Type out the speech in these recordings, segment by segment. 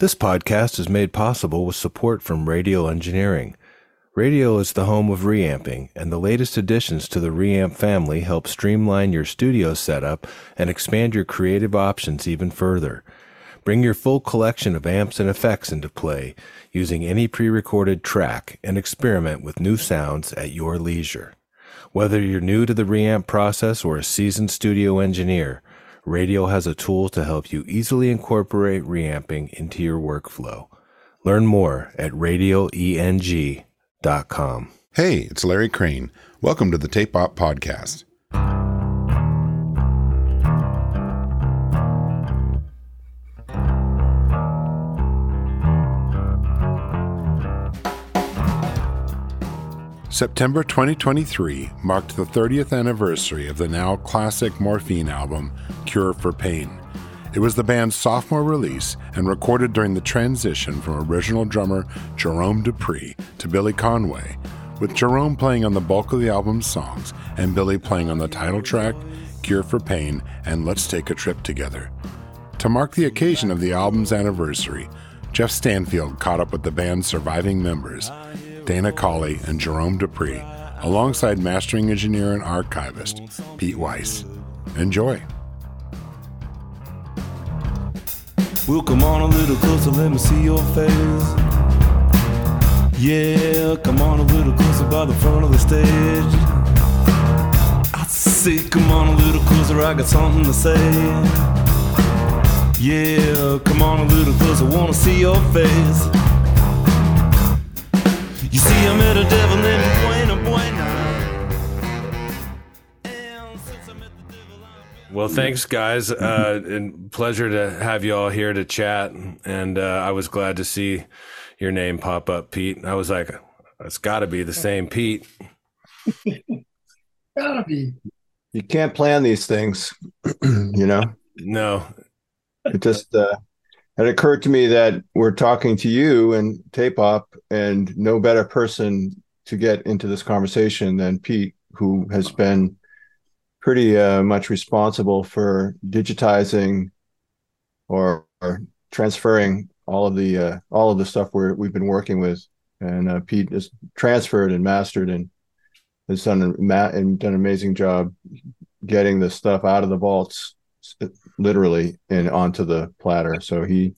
This podcast is made possible with support from Radial Engineering. Radial is the home of reamping, and the latest additions to the Reamp family help streamline your studio setup and expand your creative options even further. Bring your full collection of amps and effects into play using any pre recorded track and experiment with new sounds at your leisure. Whether you're new to the reamp process or a seasoned studio engineer, Radial has a tool to help you easily incorporate reamping into your workflow. Learn more at radialeng.com. Hey, it's Larry Crane. Welcome to the Tape Op Podcast. September 2023 marked the 30th anniversary of the now classic Morphine album, Cure for Pain. It was the band's sophomore release and recorded during the transition from original drummer Jerome Deupree to Billy Conway, with Jerome playing on the bulk of the album's songs and Billy playing on the title track, Cure for Pain, and Let's Take a Trip Together. To mark the occasion of the album's anniversary, Geoff Stanfield caught up with the band's surviving members Dana Colley, and Jerome Deupree, alongside mastering engineer and archivist Pete Weiss. Enjoy. We'll come on a little closer, let me see your face. Yeah, come on a little closer by the front of the stage. I say, come on a little closer, I got something to say. Yeah, come on a little closer, wanna see your face. You see, I met a devil named Buena Buena. And since I met the devil, I've been- Well, thanks, guys. Uh, and pleasure to have you all here to chat. And uh, I was glad to see your name pop up, Pete. I was like, it's got to be the same Pete. Gotta be. you can't plan these things you know No, it just uh it occurred to me that we're talking to you and tape op and no better person to get into this conversation than pete who has been pretty uh, much responsible for digitizing or, or transferring all of the uh, all of the stuff we're, we've been working with. And uh, pete has transferred and mastered and has done and done an amazing job getting the stuff out of the vaults literally and onto the platter. So he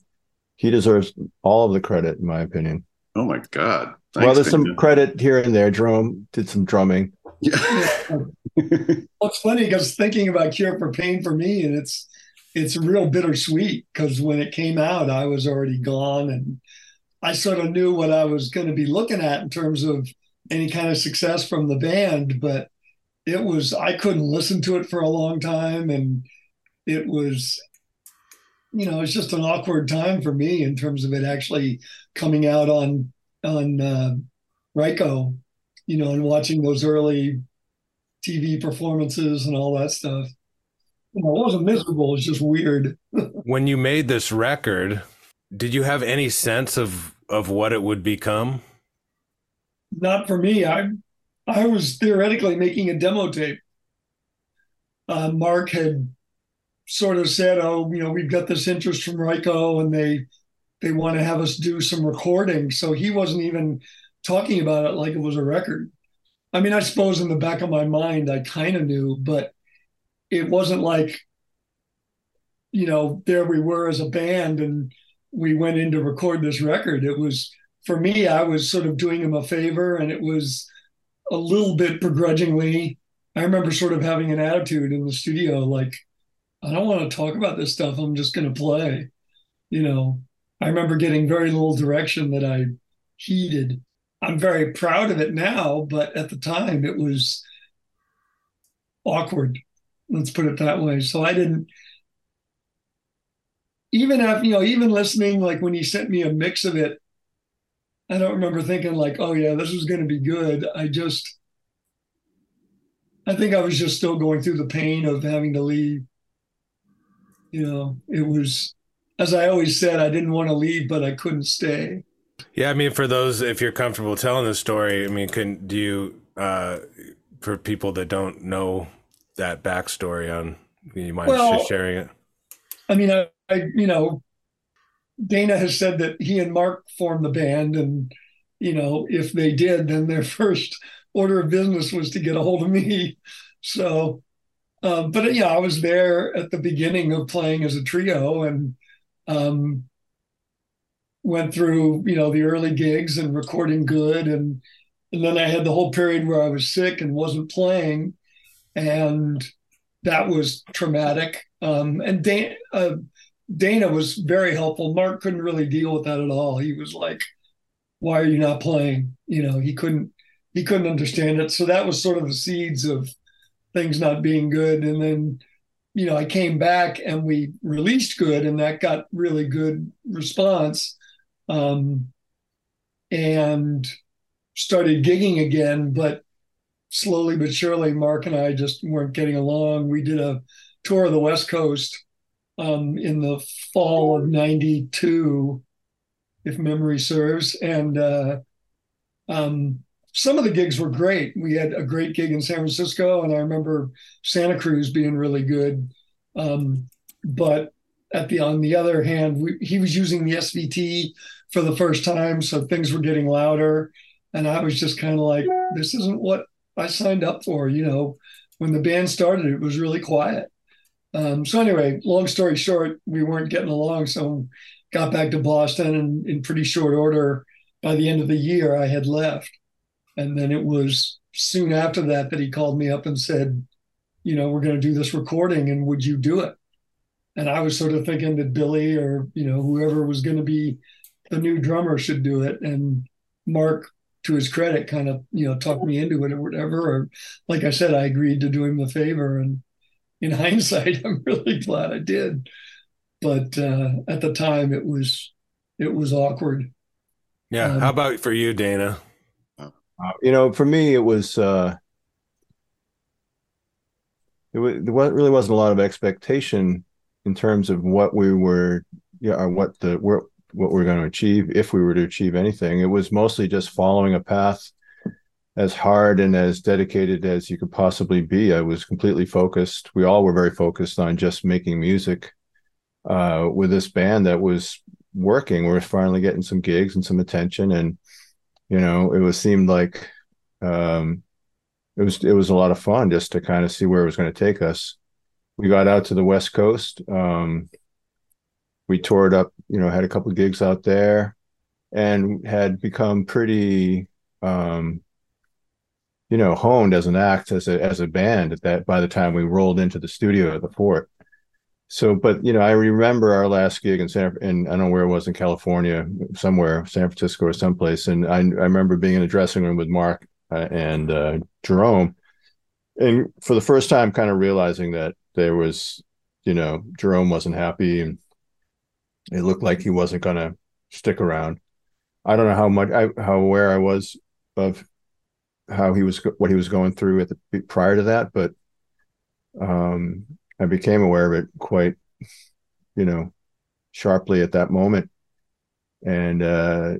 he deserves all of the credit, in my opinion. Oh my God. well, there's some Dana. credit here and there. Jerome did some drumming. Yeah. Well, it's funny because thinking about Cure for Pain for me, and it's it's real bittersweet because when it came out, I was already gone, and I sort of knew what I was going to be looking at in terms of any kind of success from the band, but it was I couldn't listen to it for a long time, and it was, you know, it's just an awkward time for me in terms of it actually coming out on on uh, Ryko, you know, and watching those early TV performances and all that stuff. You know, it wasn't miserable. It's just weird. when you made this record, did you have any sense of of what it would become? Not for me. I I was theoretically making a demo tape. Uh, Mark had sort of said, "Oh, you know, we've got this interest from Ryko, and they they want to have us do some recording." So he wasn't even talking about it like it was a record. I mean, I suppose in the back of my mind, I kind of knew, but it wasn't like, you know, there we were as a band and we went in to record this record. It was for me, I was sort of doing him a favor, and it was a little bit begrudgingly. I remember sort of having an attitude in the studio, like, I don't want to talk about this stuff. I'm just going to play. You know, I remember getting very little direction that I heeded. I'm very proud of it now, but at the time it was awkward. Let's put it that way. So I didn't even have, you know, even listening, like when he sent me a mix of it, I don't remember thinking like, oh yeah, this is going to be good. I just, I think I was just still going through the pain of having to leave. You know, it was, as I always said, I didn't want to leave, but I couldn't stay. Yeah, I mean, for those, if you're comfortable telling the story, I mean, can do you, uh, for people that don't know that backstory on, you mind Well- just sharing it? I mean, I, I you know, Dana has said that he and Mark formed the band, and you know, if they did, then their first order of business was to get a hold of me. So, um, but yeah, I was there at the beginning of playing as a trio, and um, went through you know the early gigs and recording good, and and then I had the whole period where I was sick and wasn't playing, and that was traumatic. Um, and uh, Dana was very helpful. Mark couldn't really deal with that at all. He was like, "Why are you not playing?" You know, he couldn't he couldn't understand it. So that was sort of the seeds of things not being good. And then, you know, I came back and we released good, and that got really good response. Um, and started gigging again, but slowly but surely, Mark and I just weren't getting along. We did a tour of the West Coast um, in the fall of '92, if memory serves, and uh, um, some of the gigs were great. We had a great gig in San Francisco, and I remember Santa Cruz being really good. Um, but at the on the other hand, we, he was using the SVT for the first time, so things were getting louder, and I was just kind of like, "This isn't what I signed up for." You know, when the band started, it was really quiet. Um, so anyway, long story short, we weren't getting along, so got back to Boston, and in pretty short order, by the end of the year, I had left. And then it was soon after that that he called me up and said, you know, we're going to do this recording and would you do it? And I was sort of thinking that Billy or, you know, whoever was going to be the new drummer should do it. And Mark, to his credit, kind of, you know, talked me into it or whatever. Or like I said, I agreed to do him the favor. And in hindsight, I'm really glad I did. But uh, at the time, it was it was awkward. Yeah. Um, How about for you, Dana? Uh, you know, for me, it was uh, it was, there really wasn't a lot of expectation in terms of what we were, yeah, or what the what what we we're going to achieve if we were to achieve anything. It was mostly just following a path as hard and as dedicated as you could possibly be. I was completely focused. We all were very focused on just making music uh, with this band that was working. We were finally getting some gigs and some attention, and you know, it was seemed like um, it was it was a lot of fun just to kind of see where it was going to take us. We got out to the West Coast. Um, we toured up, you know, had a couple gigs out there, and had become pretty, um, you know, honed as an act as a as a band. At that by the time we rolled into the studio at the Fort, so but you know i remember our last gig in san and i don't know where it was in california somewhere san francisco or someplace and i, I remember being in the dressing room with mark uh, and uh, jerome and for the first time kind of realizing that there was you know jerome wasn't happy and it looked like he wasn't going to stick around. I don't know how much I, how aware i was of how he was what he was going through at the prior to that but um I became aware of it quite, you know, sharply at that moment. And uh,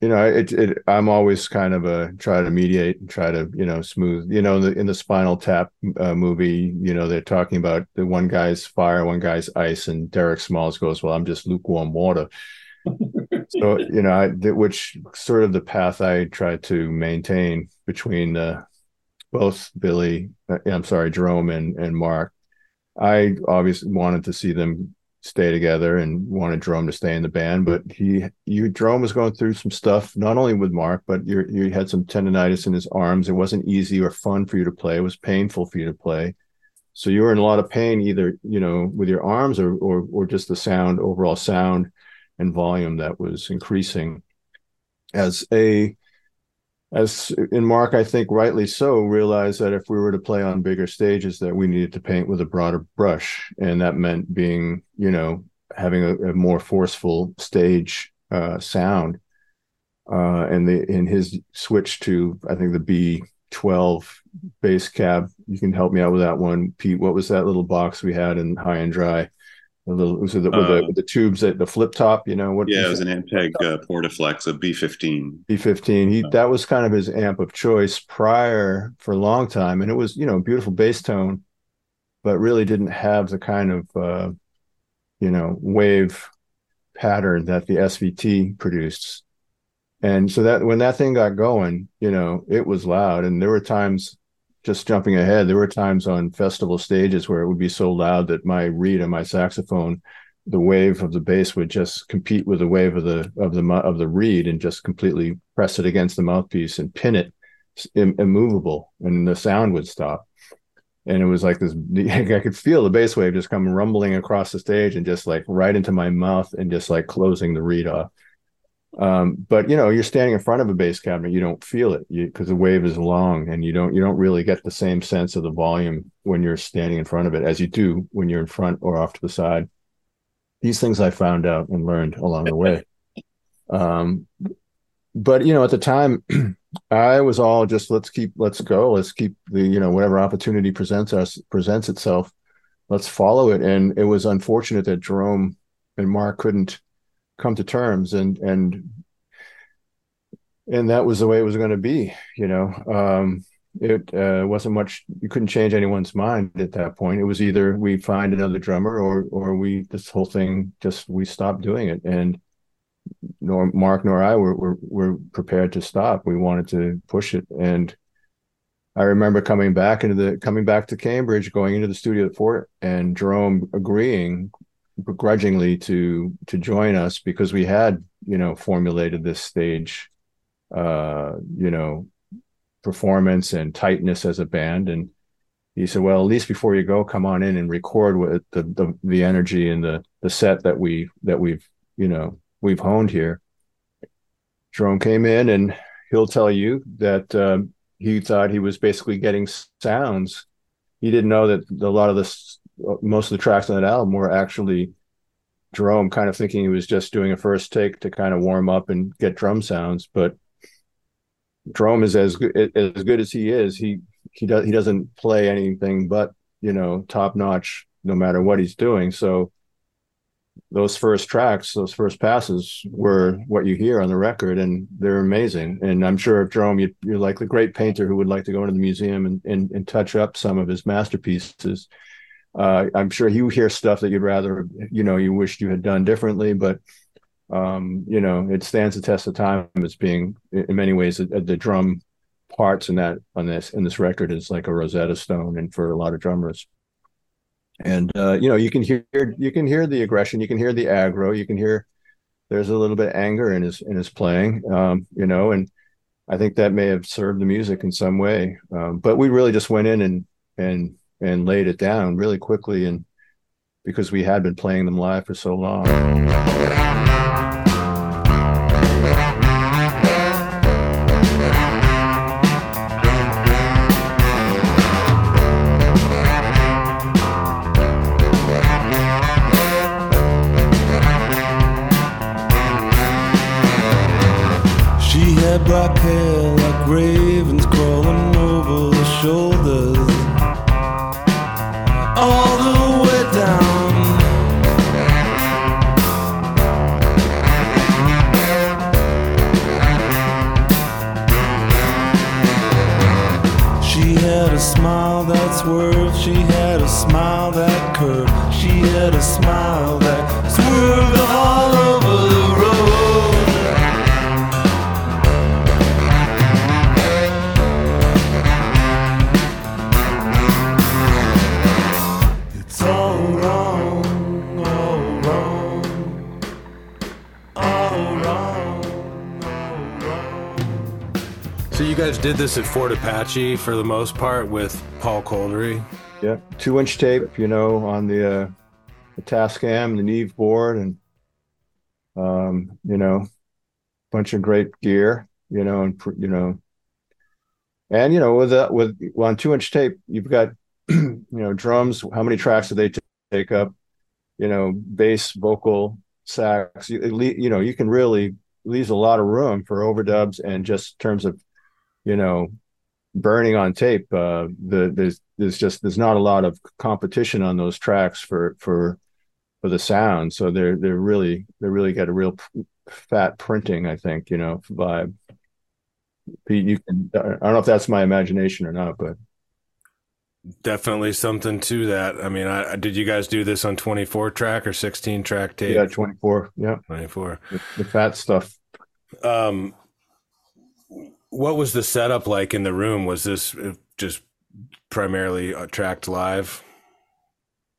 you know, it, it I'm always kind of a try to mediate and try to, you know, smooth, you know, in the, in the Spinal Tap uh, movie, you know, they're talking about the one guy's fire, one guy's ice, and Derek Smalls goes, "Well, I'm just lukewarm water." so you know, I, which sort of the path I try to maintain between uh, both Billy, uh, I'm sorry, Jerome and and Mark. I obviously wanted to see them stay together and wanted Jerome to stay in the band, but he, you, Jerome was going through some stuff, not only with Mark, but you you had some tendonitis in his arms. It wasn't easy or fun for you to play. It was painful for you to play. So you were in a lot of pain, either you know with your arms or or or just the sound, overall sound and volume that was increasing. As a as in Mark, I think rightly so, realized that if we were to play on bigger stages, that we needed to paint with a broader brush, and that meant being, you know, having a, a more forceful stage uh, sound. Uh, and the in his switch to, I think the B twelve bass cab. You can help me out with that one, Pete. What was that little box we had in High and Dry? A little was it the, with, the, uh, with the tubes at the flip top you know what yeah it was an ampeg uh, portaflex a b15 b15 he that was kind of his amp of choice prior for a long time and it was you know beautiful bass tone but really didn't have the kind of uh you know wave pattern that the SVT produced. And so that when that thing got going, you know, it was loud. And there were times just jumping ahead, there were times on festival stages where it would be so loud that my reed on my saxophone, the wave of the bass would just compete with the wave of the of the of the reed and just completely press it against the mouthpiece and pin it immovable, and the sound would stop. And it was like this i could feel the bass wave just come rumbling across the stage and just like right into my mouth and just like closing the reed off um, but you know you're standing in front of a bass cabinet you don't feel it because the wave is long and you don't you don't really get the same sense of the volume when you're standing in front of it as you do when you're in front or off to the side. These things i found out and learned along the way. Um, but you know at the time I was all just let's keep let's go. Let's keep the you know whatever opportunity presents us presents itself let's follow it. And it was unfortunate that Jerome and Mark couldn't come to terms and and and that was the way it was going to be you know? Um, it uh, wasn't much you couldn't change anyone's mind at that point. It was either we find another drummer or or we this whole thing just we stopped doing it. And nor Mark nor I were, were were prepared to stop. We wanted to push it, and I remember coming back into the coming back to Cambridge, going into the studio at Fort, and Jerome agreeing begrudgingly to to join us because we had you know formulated this stage, uh, you know, performance and tightness as a band, and he said, "Well, at least before you go, come on in and record with the the, the energy and the the set that we that we've you know we've honed here. Jerome came in and he'll tell you that um, he thought he was basically getting sounds. He didn't know that a lot of this, most of the tracks on that album were actually Jerome kind of thinking he was just doing a first take to kind of warm up and get drum sounds. But Jerome is as good as good as he is. He he does he doesn't play anything but you know top notch no matter what he's doing. So those first tracks, those first passes were what you hear on the record, and they're amazing. And I'm sure if Jerome, you, are like the great painter who would like to go into the museum and, and, and touch up some of his masterpieces. Uh, I'm sure you hear stuff that you'd rather, you know, you wished you had done differently, but um, you know, it stands the test of time as being, in many ways, the, the drum parts in that on this in this record is like a Rosetta Stone, and for a lot of drummers. And uh, you know you can hear you can hear the aggression you can hear the aggro you can hear there's a little bit of anger in his in his playing um, you know and i think that may have served the music in some way. Um, but we really just went in and and and laid it down really quickly and because we had been playing them live for so long guys did this at Fort Apache for the most part with Paul Kolderie. Yeah, two inch tape, you know, on the, uh, the Tascam, the Neve board, and um, you know, a bunch of great gear, you know, and you know, and you know, with uh, with well, on two inch tape, you've got you know drums. How many tracks do they t- take up? You know, bass, vocal, sax. You, you know, you can really leaves a lot of room for overdubs and just terms of you know, burning on tape, uh, the there's there's just there's not a lot of competition on those tracks for for for the sound. So they're they're really they really get a real fat printing, I think, you know, vibe. You can I don't know if that's my imagination or not, but definitely something to that. I mean, I, did you guys do this on 24 track or 16 track tape? Yeah, 24. Yeah. 24. The, the fat stuff. Um, what was the setup like in the room? Was this uh, just primarily uh, tracked live?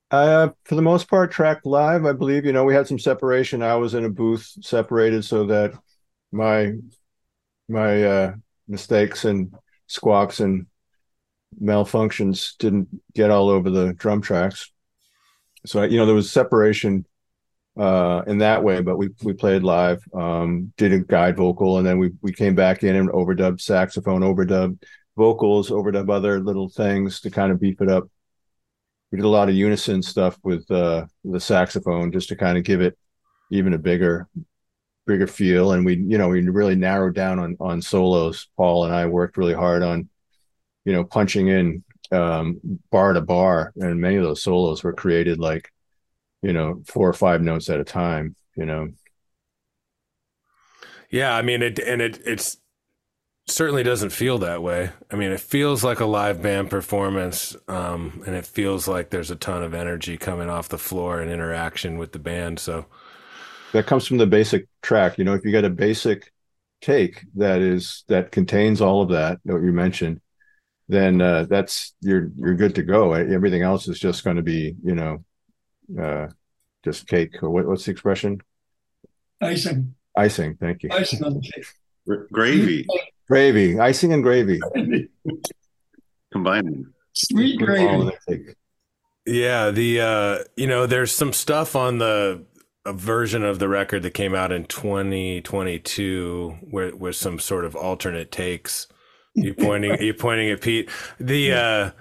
Uh, for the most part, tracked live. I believe. You know, we had some separation. I was in a booth, separated, so that my my uh, mistakes and squawks and malfunctions didn't get all over the drum tracks. So you know, there was separation uh, in that way, but we we played live, um, did a guide vocal, and then we we came back in and overdubbed saxophone, overdubbed vocals, overdub other little things to kind of beef it up. We did a lot of unison stuff with uh, the saxophone just to kind of give it even a bigger bigger feel and we you know we really narrowed down on on solos paul and i worked really hard on you know punching in um bar to bar and many of those solos were created like you know four or five notes at a time you know? Yeah i mean it and it it's certainly doesn't feel that way. I mean it feels like a live band performance um and it feels like there's a ton of energy coming off the floor and interaction with the band so. That comes from the basic track you know if you get a basic take that is that contains all of that that you mentioned then uh, that's you're you're good to go. Everything else is just going to be you know uh, just cake. Or what, what's the expression? Icing. Icing thank you. Icing on the cake. R- gravy. Gravy. Icing and gravy. Combining. Sweet gravy. yeah the uh you know there's some stuff on the a version of the record that came out in 2022 where with some sort of alternate takes. You pointing you pointing at pete. The uh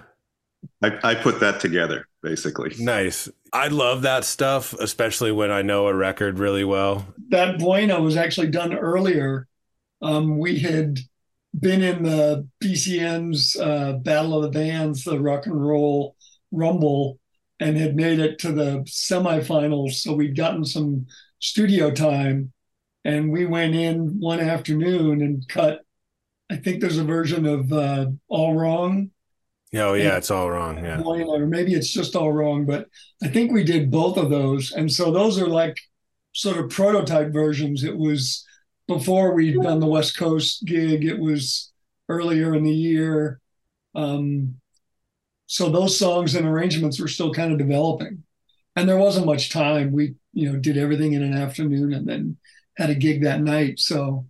I, I put that together basically nice i love that stuff especially when i know a record really well that Buena was actually done earlier um we had been in the BCN's uh battle of the bands the rock and roll rumble and had made it to the semifinals. So we'd gotten some studio time. And we went in one afternoon and cut, I think there's a version of uh, All Wrong. Oh, yeah, and, it's all wrong. Yeah. Or maybe it's just all wrong, but I think we did both of those. And so those are like sort of prototype versions. It was before we'd done the West Coast gig, it was earlier in the year. Um, so those songs and arrangements were still kind of developing and there wasn't much time we you know did everything in an afternoon and then had a gig that night so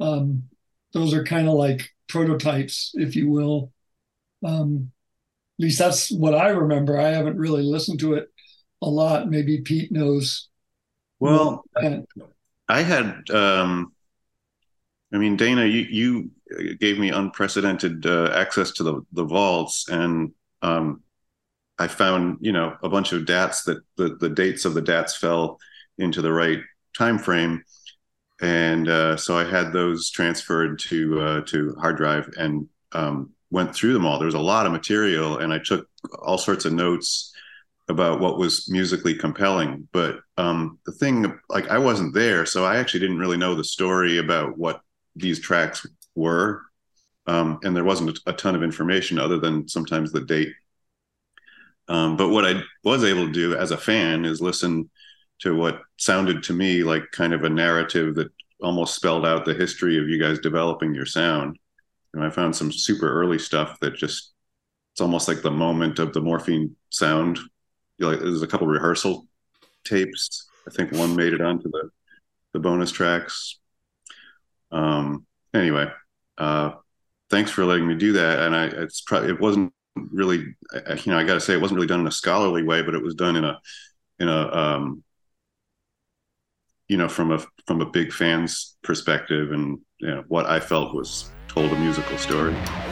um, those are kind of like prototypes if you will um, at least that's what i remember. I haven't really listened to it a lot. Maybe pete knows well i had um, i mean dana you, you gave me unprecedented uh, access to the, the vaults and um, I found you know a bunch of DATs that the, the dates of the DATs fell into the right time frame, and uh, so I had those transferred to uh, to hard drive and um, went through them all. There was a lot of material, and I took all sorts of notes about what was musically compelling. But um, the thing, like, I wasn't there, so I actually didn't really know the story about what these tracks were um, and there wasn't a, ton of information other than sometimes the date. Um, but what I was able to do as a fan is listen to what sounded to me like kind of a narrative that almost spelled out the history of you guys developing your sound. And I found some super early stuff that just it's almost like the moment of the morphine sound. You like there's a couple rehearsal tapes. I think one made it onto the the bonus tracks. Um, anyway, uh, thanks for letting me do that. And I, it's probably, it wasn't really, you know, I got to say it wasn't really done in a scholarly way, but it was done in a, in a, um, you know, from a, from a big fan's perspective and, you know, what I felt was told a musical story.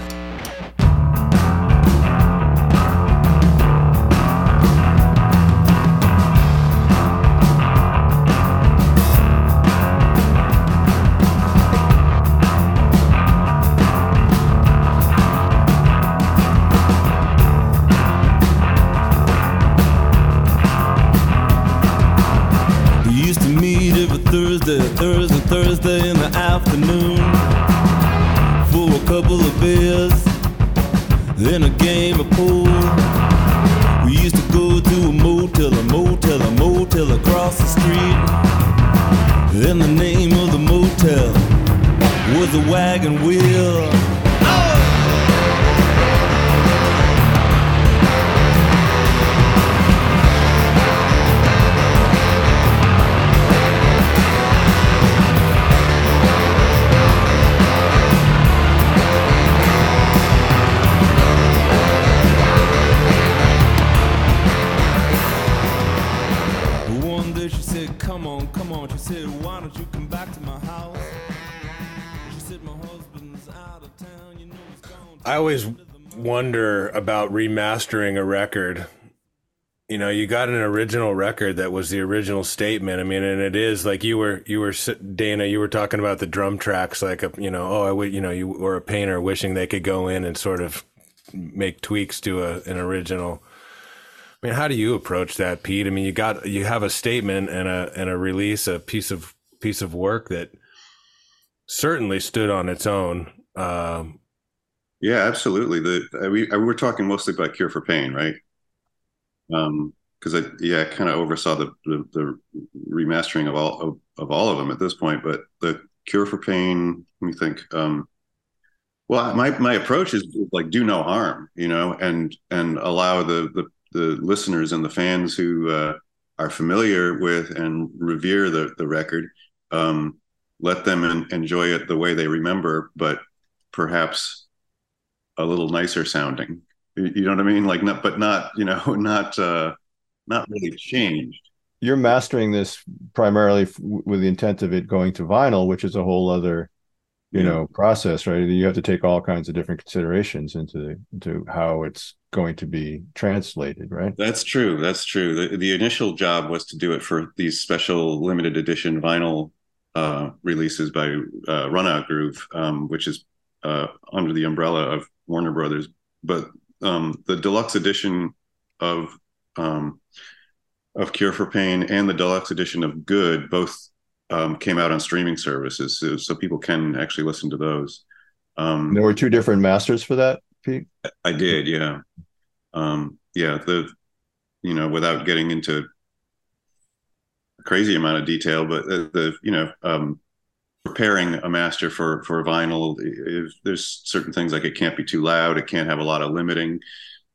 Always wonder about remastering a record. You know, you got an original record that was the original statement. I mean, and it is like you were, you were Dana, you were talking about the drum tracks, like a, you know, oh, I would, you know, you were a painter wishing they could go in and sort of make tweaks to a, an original. I mean, how do you approach that, Pete? I mean, you got, you have a statement and a, and a release, a piece of, piece of work that certainly stood on its own. Um, Yeah, absolutely. The we we were talking mostly about Cure for Pain, right? Um, because I yeah, I kind of oversaw the, the the remastering of all of, of all of them at this point. But the Cure for Pain, let me think. Um, well, my my approach is like do no harm, you know, and and allow the the the listeners and the fans who uh, are familiar with and revere the the record, um, let them en- enjoy it the way they remember, but perhaps a little nicer sounding. You know what I mean? Like not, but not, you know, not, uh, not really changed. You're mastering this primarily f- with the intent of it going to vinyl, which is a whole other, you Yeah. know, process, right? You have to take all kinds of different considerations into into how it's going to be translated, right? That's true. That's true. The, the initial job was to do it for these special limited edition vinyl uh, releases by uh, Runout Groove, um, which is uh, under the umbrella of Warner Brothers. But um, the deluxe edition of um, of Cure for Pain and the deluxe edition of Good both um, came out on streaming services, so, so people can actually listen to those. Um, There were two different masters for that, Pete. I did, yeah. Um, yeah, the you know, without getting into a crazy amount of detail, but the, the you know, um, preparing a master for for vinyl, if there's certain things like it can't be too loud, it can't have a lot of limiting.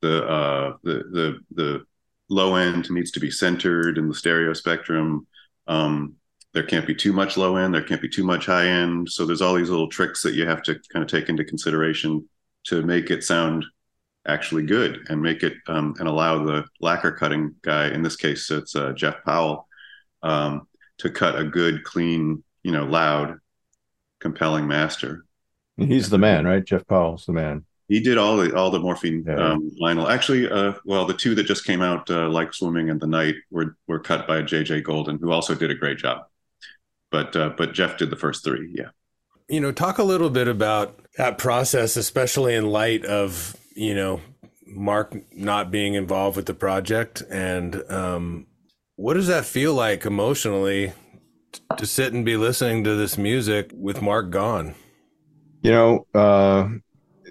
The uh, the the the low end needs to be centered in the stereo spectrum. Um, there can't be too much low end, there can't be too much high end. So there's all these little tricks that you have to kind of take into consideration to make it sound actually good and make it um, and allow the lacquer cutting guy in this case it's uh, jeff powell um, to cut a good clean you know loud compelling master He's the man, right? Jeff Powell's the man. he did all the all the morphine Yeah. um, vinyl actually uh, well the two that just came out uh, like swimming in the night were were cut by jj golden who also did a great job but uh, but jeff did the first three yeah you know talk a little bit about that process especially in light of you know mark not being involved with the project and um, what does that feel like emotionally t- to sit and be listening to this music with mark gone You know, uh,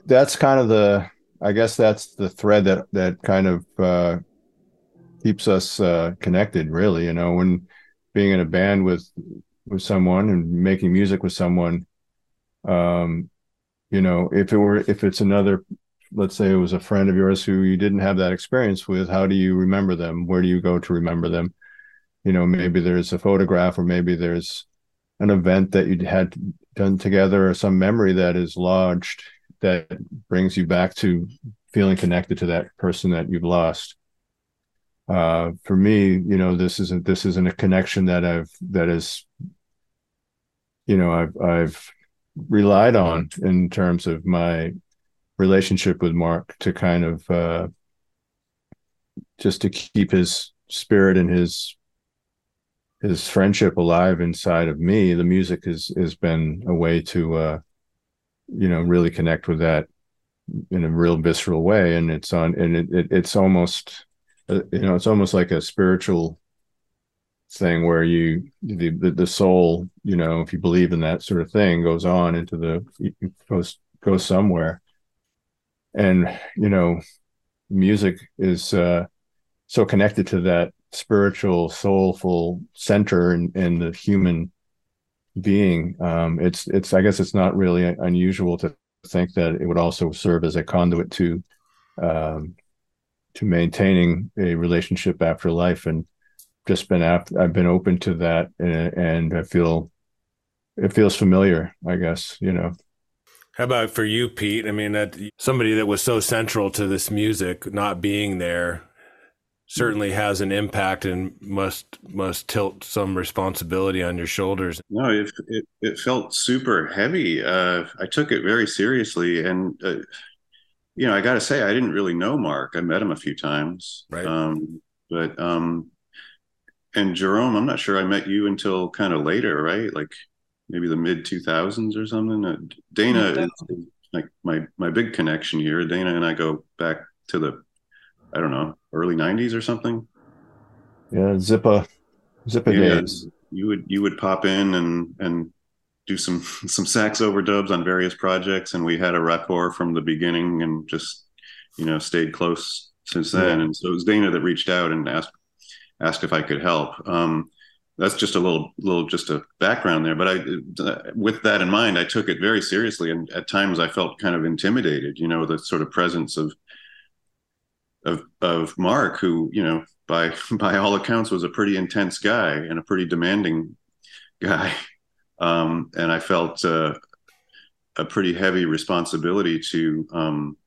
that's kind of the, I guess that's the thread that that kind of uh, keeps us uh, connected. Really, you know, when being in a band with with someone and making music with someone, um, you know, if it were if it's another, let's say it was a friend of yours who you didn't have that experience with, how do you remember them? Where do you go to remember them? You know, maybe there's a photograph, or maybe there's an event that you had done together or some memory that is lodged that brings you back to feeling connected to that person that you've lost. Uh for me you know this isn't this isn't a connection that i've that is you know i've i've relied on in terms of my relationship with mark to kind of uh just to keep his spirit and his his friendship alive inside of me the music has has been a way to uh you know really connect with that in a real visceral way. And it's on and it, it it's almost uh, you know it's almost like a spiritual thing where you the, the the soul you know if you believe in that sort of thing goes on into the goes goes somewhere. And you know, music is uh, so connected to that spiritual, soulful center in, in the human being. Um, it's it's I guess it's not really unusual to think that it would also serve as a conduit to um, to maintaining a relationship after life and just been after I've been open to that and, and I feel it feels familiar, I guess, you know. How about for you, Pete? I mean, that somebody that was so central to this music not being there certainly has an impact and must must tilt some responsibility on your shoulders. No, it it, it felt super heavy. Uh, I took it very seriously, and uh, you know, I got to say, I didn't really know Mark. I met him a few times, right? Um, but um, and Jerome, I'm not sure I met you until kind of later, right? Like maybe the mid 2000s or something. Uh, Dana yeah. is like my my big connection here. Dana and I go back to the I don't know early 90s or something. Yeah, Zippah, Zippah yeah, days. You would you would pop in and and do some some sax overdubs on various projects, and we had a rapport from the beginning, and just you know stayed close since then. Yeah. And so it was Dana that reached out and asked asked if I could help. Um, that's just a little little just a background there but i with that in mind i took it very seriously and at times i felt kind of intimidated you know the sort of presence of of of Mark, who you know by by all accounts was a pretty intense guy and a pretty demanding guy, um, and I felt uh, a pretty heavy responsibility to um,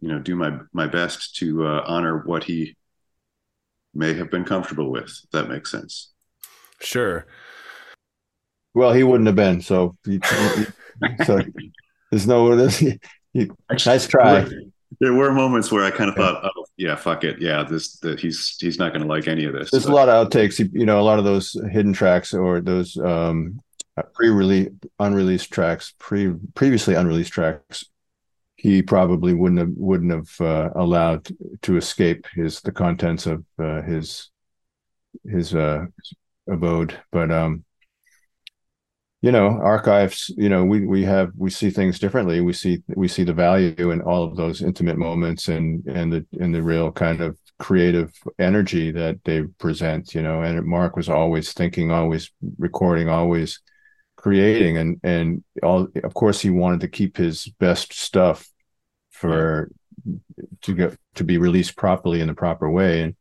you know do my my best to uh, honor what he may have been comfortable with. If that makes sense. Sure. Well, he wouldn't have been. So, he, he, so there's no. There's, he, nice try there were moments where I kind of thought, oh yeah, fuck it, yeah, this that he's he's not going to like any of this. There's but. a lot of outtakes, you know, a lot of those hidden tracks or those um, pre-release unreleased tracks, pre previously unreleased tracks. He probably wouldn't have wouldn't have uh, allowed to escape his the contents of uh, his his uh, abode, but um, you know archives you know we we have we see things differently. We see we see the value in all of those intimate moments and and the and the real kind of creative energy that they present you know and mark was always thinking always recording always creating and and all of course he wanted to keep his best stuff for to get to be released properly in the proper way and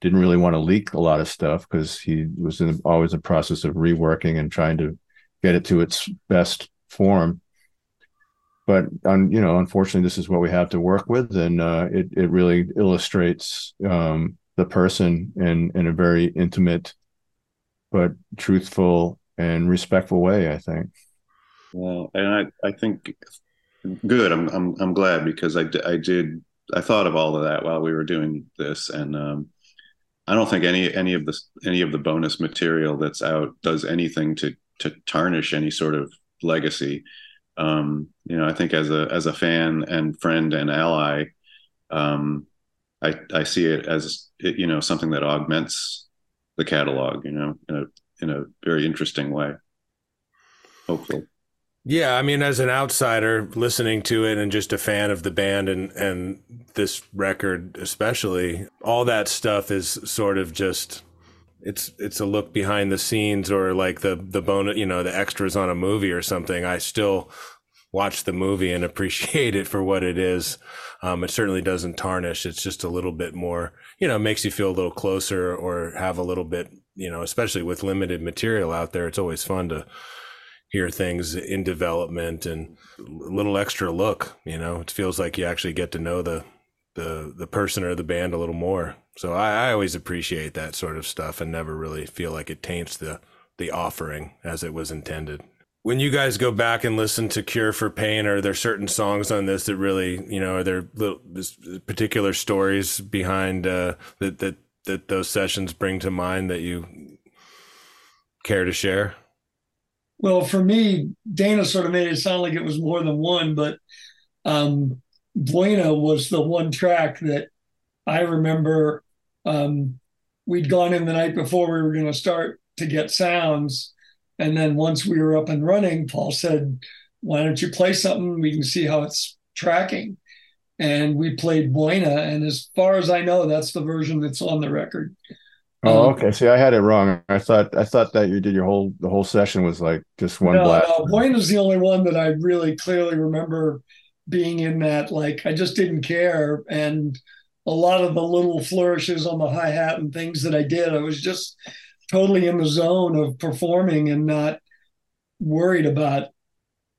didn't really want to leak a lot of stuff because he was in always a process of reworking and trying to get it to its best form. But um, you know, unfortunately, this is what we have to work with, and uh, it it really illustrates um, the person in in a very intimate, but truthful and respectful way. I think. Well, and I I think good. I'm I'm I'm glad because I I did I thought of all of that while we were doing this, and um, I don't think any any of the any of the bonus material that's out does anything to to tarnish any sort of legacy. Um, you know, I think as a as a fan and friend and ally, um, I I see it as it, you know something that augments the catalog. You know, in a in a very interesting way. Hopefully. Yeah, I mean, as an outsider listening to it and just a fan of the band and and this record especially, all that stuff is sort of just it's it's a look behind the scenes or like the the bone you know the extras on a movie or something. I still watch the movie and appreciate it for what it is. Um, it certainly doesn't tarnish. It's just a little bit more you know makes you feel a little closer or have a little bit you know especially with limited material out there it's always fun to hear things in development and a little extra look you know? It feels like you actually get to know the the the person or the band a little more so I, I always appreciate that sort of stuff and never really feel like it taints the the offering as it was intended. When you guys go back and listen to Cure for Pain, are there certain songs on this that really, you know, are there little, particular stories behind uh, that that that those sessions bring to mind that you care to share? Well, for me, Dana sort of made it sound like it was more than one, but um, Buena was the one track that I remember um, we'd gone in the night before we were going to start to get sounds. And then once we were up and running, Paul said, Why don't you play something? We can see how it's tracking. and we played Buena. And as far as I know, that's the version that's on the record. Oh, um, okay. See, I had it wrong. I thought I thought that you did your whole the whole session was like just one no, blast. No, Buena's the only one that I really clearly remember being in that. Like I just didn't care, and a lot of the little flourishes on the hi hat and things that I did, I was just totally in the zone of performing and not worried about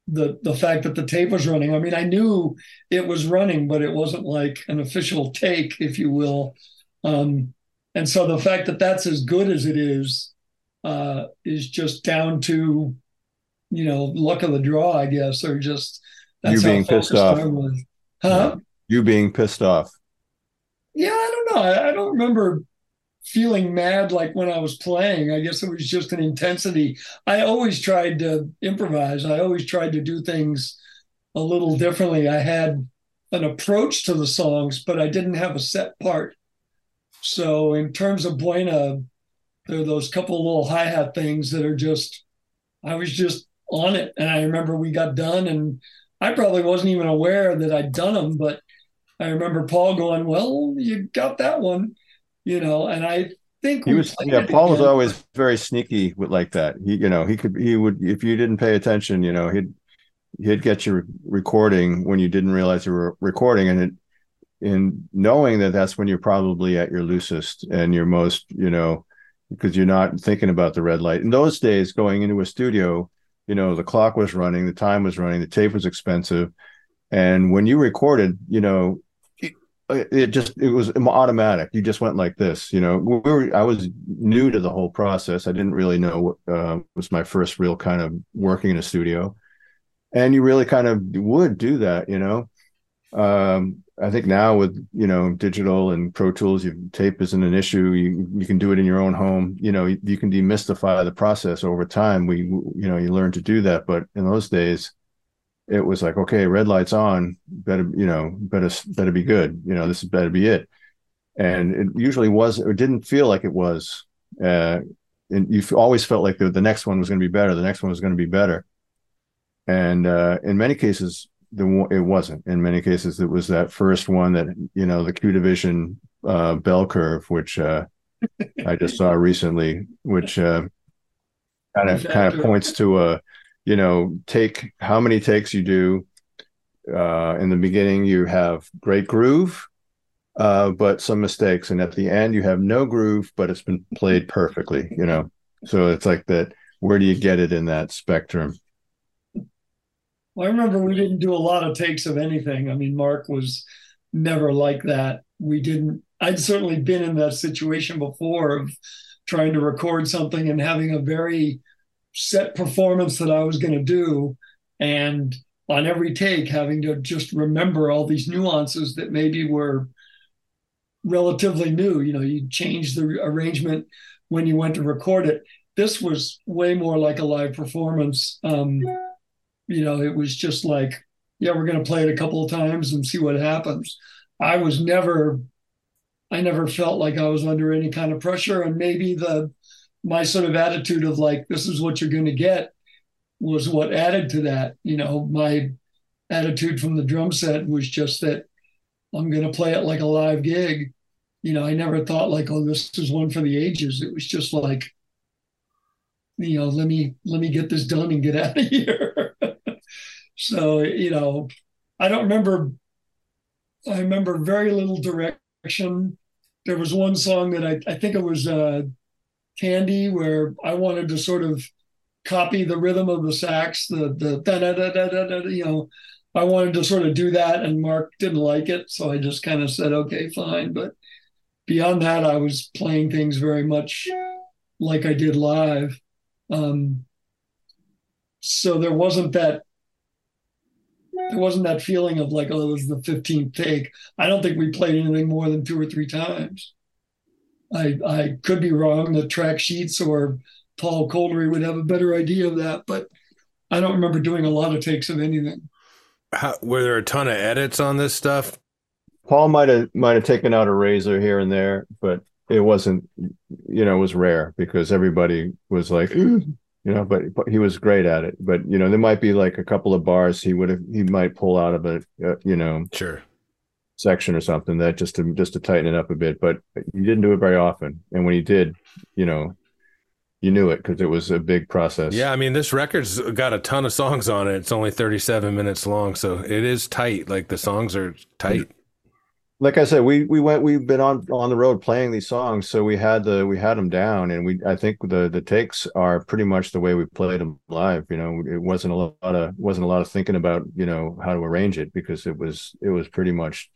the the fact that the tape was running. I mean, I knew it was running, but it wasn't like an official take, if you will. Um, and so the fact that that's as good as it is uh, is just down to you know luck of the draw, I guess, or just you being pissed off. Huh? You being pissed off. Yeah, I don't know. I, I don't remember feeling mad like when I was playing. I guess it was just an intensity. I always tried to improvise. I always tried to do things a little differently. I had an approach to the songs, but I didn't have a set part. So in terms of Buena, there are those couple little hi hat things that are just, I was just on it. And I remember we got done, and I probably wasn't even aware that I'd done them, but I remember Paul going, "Well, you got that one." you know, and I think he was yeah paul was always very sneaky with like that he you know he could he would if you didn't pay attention you know he'd he'd get you recording when you didn't realize you were recording and it in knowing that that's when you're probably at your loosest and your most you know because you're not thinking about the red light in those days going into a studio you know the clock was running the time was running the tape was expensive. And when you recorded you know it just it was automatic. You just went like this you know. We were i was new to the whole process. I didn't really know what uh, was my first real kind of working in a studio. And you really kind of would do that you know. Um, i think now with you know digital and pro tools you tape isn't an issue you, you can do it in your own home you know you, you can demystify the process over time we you know you learn to do that but in those days it was like, okay, red light's on, better, you know, better, better be good. You know, this is better be it. And it usually was, or didn't feel like it was. Uh, and you always felt like the, the next one was going to be better. The next one was going to be better. And uh, in many cases, the it wasn't. In many cases, it was that first one that you know the Q division uh, bell curve, which uh, I just saw recently, which kind of kind of points to a you know, take how many takes you do. Uh, in the beginning, you have great groove, uh, but some mistakes, and at the end, you have no groove, but it's been played perfectly. You know, so it's like that. Where do you get it in that spectrum? Well, I remember we didn't do a lot of takes of anything. I mean, Mark was never like that. We didn't. I'd certainly been in that situation before of trying to record something and having a very set performance that I was going to do. And on every take, having to just remember all these nuances that maybe were relatively new. You know, you change the arrangement when you went to record it. This was way more like a live performance. Um, you know, it was just like, yeah, we're going to play it a couple of times and see what happens. I was never, I never felt like I was under any kind of pressure. And maybe the my sort of attitude of like this is what you're going to get was what added to that you know my attitude from the drum set was just that i'm going to play it like a live gig you know i never thought like oh this is one for the ages it was just like you know let me let me get this done and get out of here so you know i don't remember i remember very little direction there was one song that i, I think it was uh Candy, where I wanted to sort of copy the rhythm of the sax, the the da da da da da da. You know, I wanted to sort of do that, and Mark didn't like it, so I just kind of said, okay, fine. But beyond that, I was playing things very much like I did live. Um, so there wasn't that there wasn't that feeling of like, oh, it was the 15th take. I don't think we played anything more than two or three times. I, I could be wrong. The track sheets or Paul Kolderie would have a better idea of that, but I don't remember doing a lot of takes of anything. How, were there a ton of edits on this stuff? Paul might have might have taken out a razor here and there, but it wasn't. You know, it was rare because everybody was like, you know. But, but he was great at it. But you know, there might be like a couple of bars he would have he might pull out of a Uh, you know, sure. section or something that just to just to tighten it up a bit. But he didn't do it very often, and when he did, you know, you knew it because it was a big process. Yeah, I mean, this record's got a ton of songs on it. It's only 37 minutes long, so it is tight. Like the songs are tight. Like I said, we we went we've been on on the road playing these songs, so we had the we had them down, and we I think the the takes are pretty much the way we played them live. You know, it wasn't a lot of wasn't a lot of thinking about you know how to arrange it because it was it was pretty much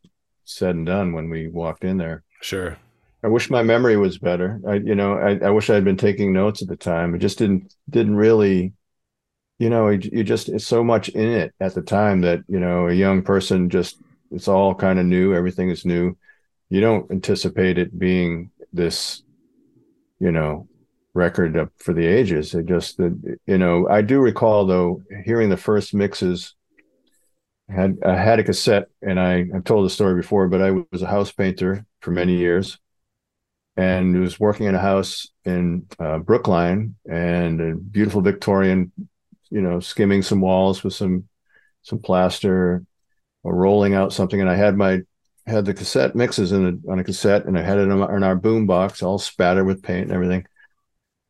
said and done when we walked in there. Sure. I wish my memory was better. I, you know, I, I wish I had been taking notes at the time. It just didn't didn't really, you know, you, you just it's so much in it at the time that you know a young person just it's all kind of new. Everything is new. You don't anticipate it being this, you know, record up for the ages. It just that you know I do recall though hearing the first mixes had I had a cassette, and I I've told the story before, but I was a house painter for many years, and was working in a house in uh, Brookline, and a beautiful Victorian, you know, skimming some walls with some some plaster, or rolling out something, and I had my had the cassette mixes in a, on a cassette, and I had it in, in our boom box, all spattered with paint and everything.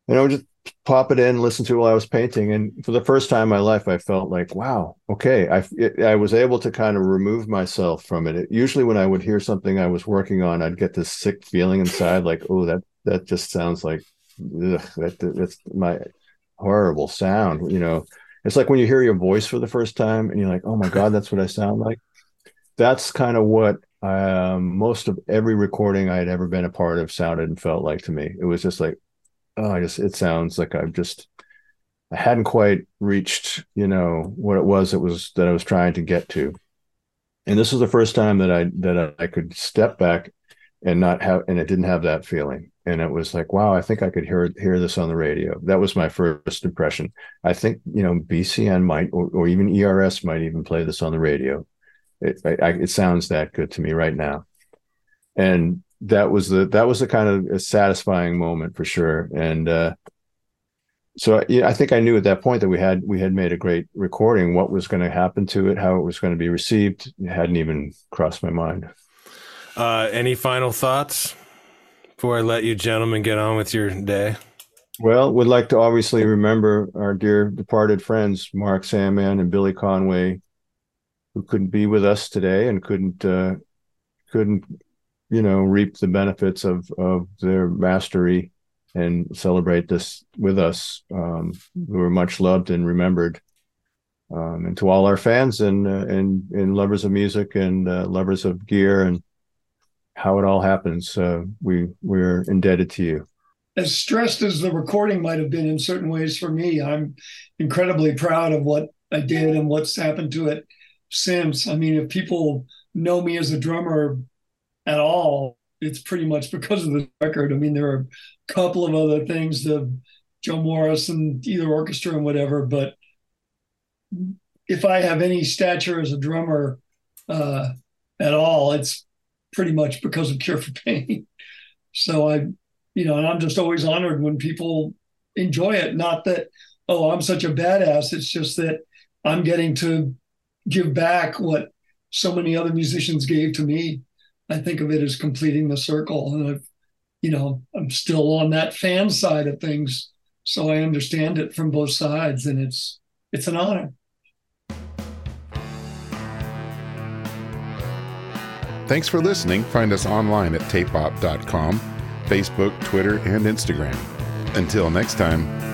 And I would just pop it in, listen to it while I was painting, and for the first time in my life, I felt like, wow, okay, I it, I was able to kind of remove myself from it. it. Usually, when I would hear something I was working on, I'd get this sick feeling inside, like, oh, that that just sounds like ugh, that that's my horrible sound. You know, it's like when you hear your voice for the first time, and you're like, oh my god, that's what I sound like. That's kind of what um, most of every recording I had ever been a part of sounded and felt like to me. It was just like, oh, I just it sounds like I've just I hadn't quite reached, you know, what it was that was that I was trying to get to. And this was the first time that I that I could step back and not have and it didn't have that feeling. And it was like, wow, I think I could hear hear this on the radio. That was my first impression. I think, you know, BCN might or, or even ERS might even play this on the radio. It I, it sounds that good to me right now. And that was the that was the kind of a satisfying moment for sure and uh so yeah, I think I knew at that point that we had we had made a great recording. What was going to happen to it, how it was going to be received, hadn't even crossed my mind. Uh, any final thoughts before I let you gentlemen get on with your day? Well, we'd like to obviously remember our dear departed friends, Mark Sandman and Billy Conway, who couldn't be with us today and couldn't uh, couldn't you know reap the benefits of of their mastery and celebrate this with us um, who are much loved and remembered um, and to all our fans and uh, and and lovers of music and uh, lovers of gear and how it all happens. Uh, we we're indebted to you. As stressed as the recording might have been in certain ways for me i'm incredibly proud of what i did and what's happened to it since. I mean if people know me as a drummer at all, it's pretty much because of the record. I mean, there are a couple of other things, the Joe Morris and Either/Orchestra and whatever, but if I have any stature as a drummer uh, at all, it's pretty much because of Cure for Pain. So I, you know, and I'm just always honored when people enjoy it. Not that, oh, I'm such a badass. It's just that I'm getting to give back what so many other musicians gave to me I think of it as completing the circle. And I've, you know, I'm still on that fan side of things. So I understand it from both sides and it's it's an honor. Thanks for listening. Find us online at tapeop.com, Facebook, Twitter, and Instagram. Until next time.